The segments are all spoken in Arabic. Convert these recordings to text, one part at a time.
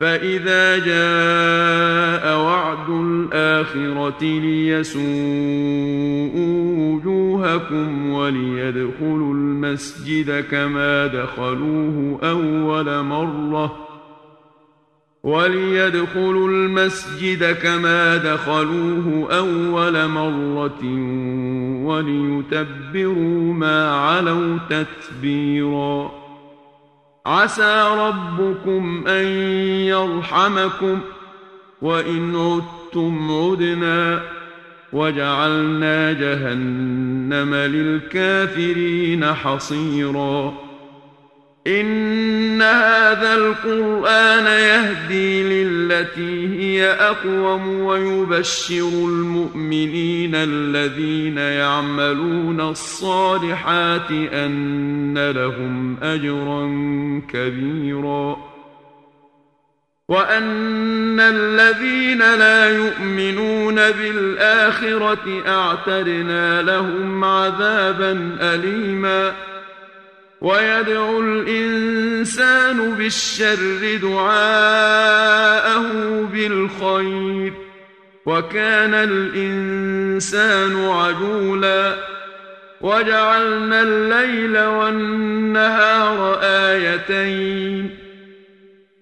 فإذا جاء وعد الآخرة ليسوءوا وجوهكم وليدخلوا المسجد كما دخلوه أول مرة وليدخلوا المسجد كما دخلوه أول مرة وليتبروا ما علوا تتبيراً عسى ربكم أن يرحمكم وإن عدتم عدنا وجعلنا جهنم للكافرين حصيرا ان هذا القران يهدي للتي هي اقوم ويبشر المؤمنين الذين يعملون الصالحات ان لهم اجرا كبيرا وان الذين لا يؤمنون بالاخره اعتدنا لهم عذابا اليما ويدعو الإنسان بالشر دعاءه بالخير وكان الإنسان عجولا. وجعلنا الليل والنهار آيتين.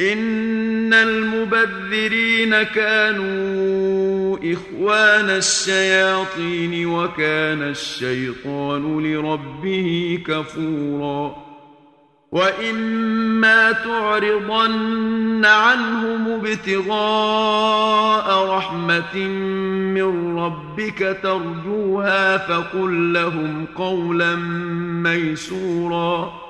إن المبذرين كانوا إخوان الشياطين وكان الشيطان لربه كفورا وإما تعرضن عنهم ابتغاء رحمة من ربك ترجوها فقل لهم قولا ميسورا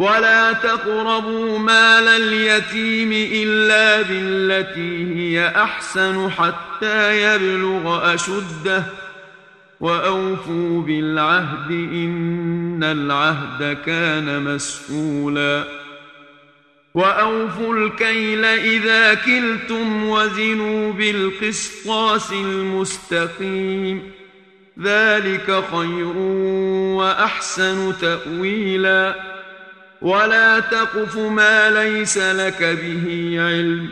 ولا تقربوا مال اليتيم إلا بالتي هي أحسن حتى يبلغ أشده وأوفوا بالعهد إن العهد كان مسؤولا وأوفوا الكيل إذا كلتم وزنوا بالقسطاس المستقيم ذلك خير وأحسن تأويلاً ولا تقف ما ليس لك به علم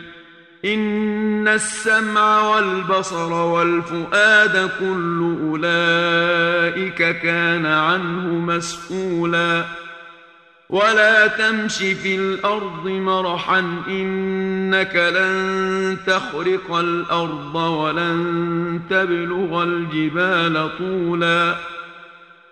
ان السمع والبصر والفؤاد كل اولئك كان عنه مسؤولا ولا تمش في الأرض مرحا انك لن تخرق الأرض ولن تبلغ الجبال طولا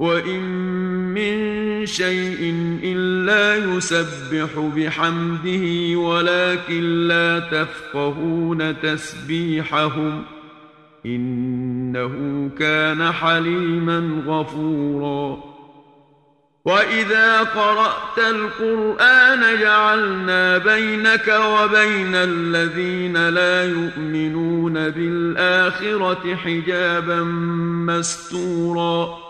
وإن من شيء إلا يسبح بحمده ولكن لا تفقهون تسبيحهم إنه كان حليما غفورا. وإذا قرأت القرآن جعلنا بينك وبين الذين لا يؤمنون بالآخرة حجابا مستورا.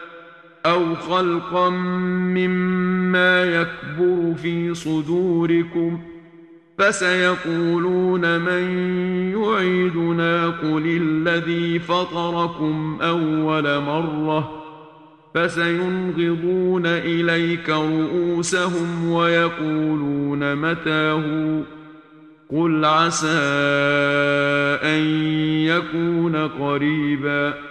أو خلقا مما يكبر في صدوركم فسيقولون من يعيدنا قل الذي فطركم أول مرة فسينغضون إليك رؤوسهم ويقولون متاه قل عسى أن يكون قريباً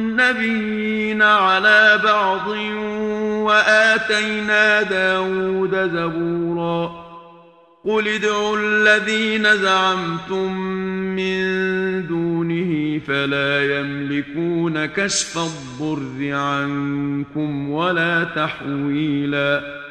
النبيين على بعض وآتينا داود زبورا. قل ادعوا الذين زعمتم من دونه فلا يملكون كشف الضر عنكم ولا تحويلاً.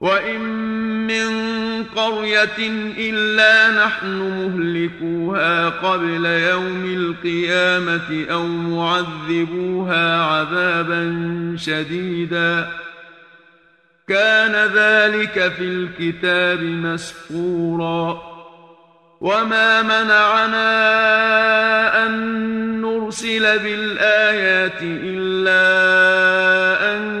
وإن من قرية إلا نحن مهلكوها قبل يوم القيامة أو معذبوها عذابا شديدا كان ذلك في الكتاب مسطورا وما منعنا أن نرسل بالآيات إلا أن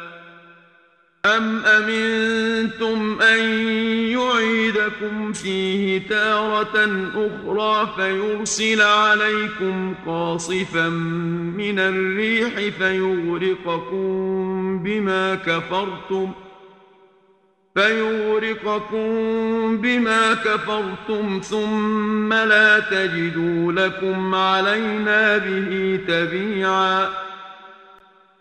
أم أمنتم أن يعيدكم فيه تارة أخرى فيرسل عليكم قاصفا من الريح فيغرقكم بما كفرتم فيغرقكم بما كفرتم ثم لا تجدوا لكم علينا به تبيعا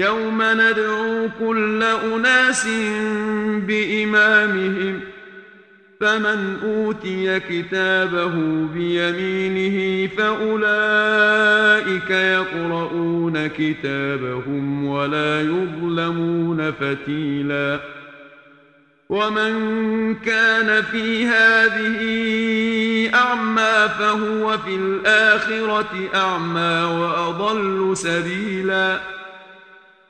يوم ندعو كل أناس بإمامهم فمن أوتي كتابه بيمينه فأولئك يقرؤون كتابهم ولا يظلمون فتيلا. ومن كان في هذه أعمى فهو في الآخرة أعمى وأضل سبيلا.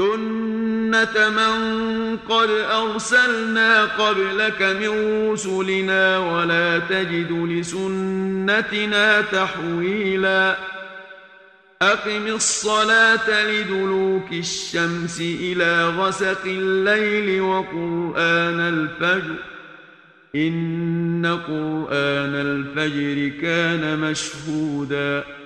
سنة من قد أرسلنا قبلك من رسلنا ولا تجد لسنتنا تحويلا أقم الصلاة لدلوك الشمس إلى غسق الليل وقرآن الفجر إن قرآن الفجر كان مشهوداً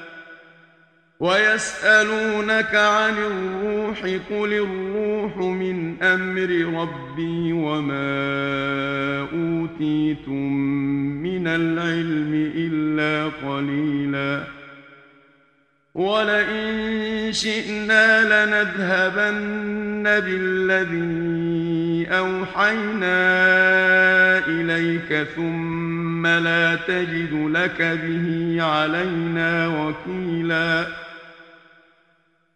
ويسألونك عن الروح قل الروح من أمر ربي وما أوتيتم من العلم إلا قليلا. ولئن شئنا لنذهبن بالذي أوحينا إليك ثم لا تجد لك به علينا وكيلاً.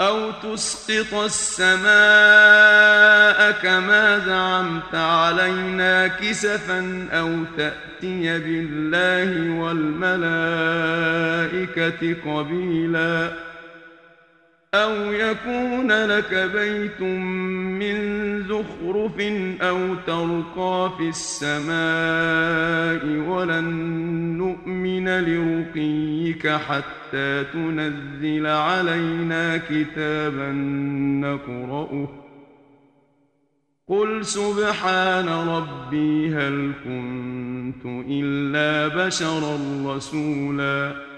أو تسقط السماء كما زعمت علينا كسفا أو تأتي بالله والملائكة قبيلاً أو يكون لك بيت من زخرف أو ترقى في السماء ولن نؤمن لرقيك حتى تنزل علينا كتابا نقرأه قل سبحان ربي هل كنت إلا بشرا رسولاً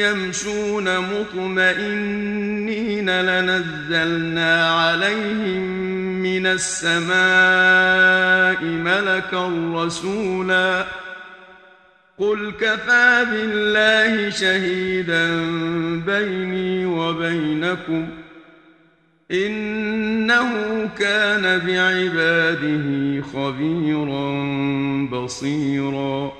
يمشون مطمئنين لنزلنا عليهم من السماء ملكا رسولا. قل كفى بالله شهيدا بيني وبينكم. إنه كان بعباده خبيرا بصيرا.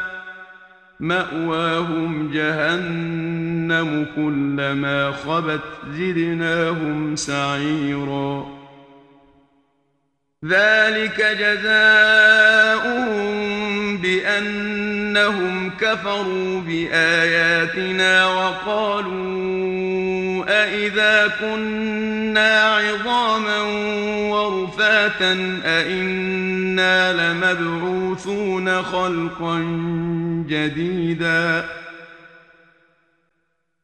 مأواهم جهنم كلما خبت زدناهم سعيرا. ذلك جزاؤهم بأنهم كفروا بآياتنا وقالوا أإذا كنا عظاما ورفاتا أإنا لمبعوثون خلقا جديدا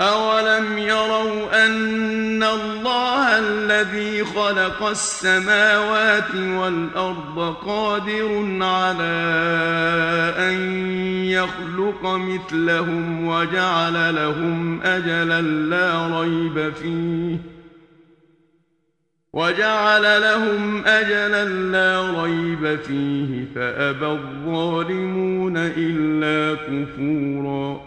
أولم يروا أن الله الذي خلق السماوات والأرض قادر على أن يخلق مثلهم وجعل لهم أجلا لا ريب فيه وجعل لهم أجلا لا ريب فيه فأبى الظالمون إلا كفوراً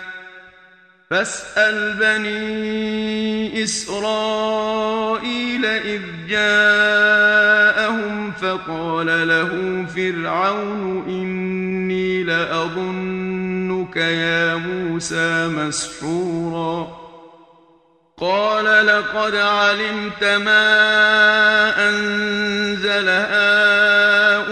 فاسأل بني إسرائيل إذ جاءهم فقال له فرعون إني لأظنك يا موسى مسحورا. قال لقد علمت ما أنزل هؤلاء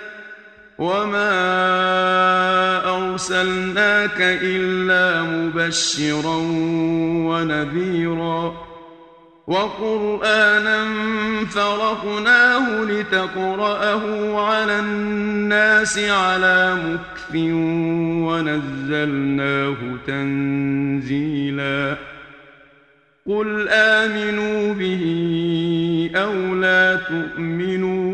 وما أرسلناك إلا مبشرا ونذيرا وقرآنا فرقناه لتقرأه على الناس على مكف ونزلناه تنزيلاً قل آمنوا به أو لا تؤمنوا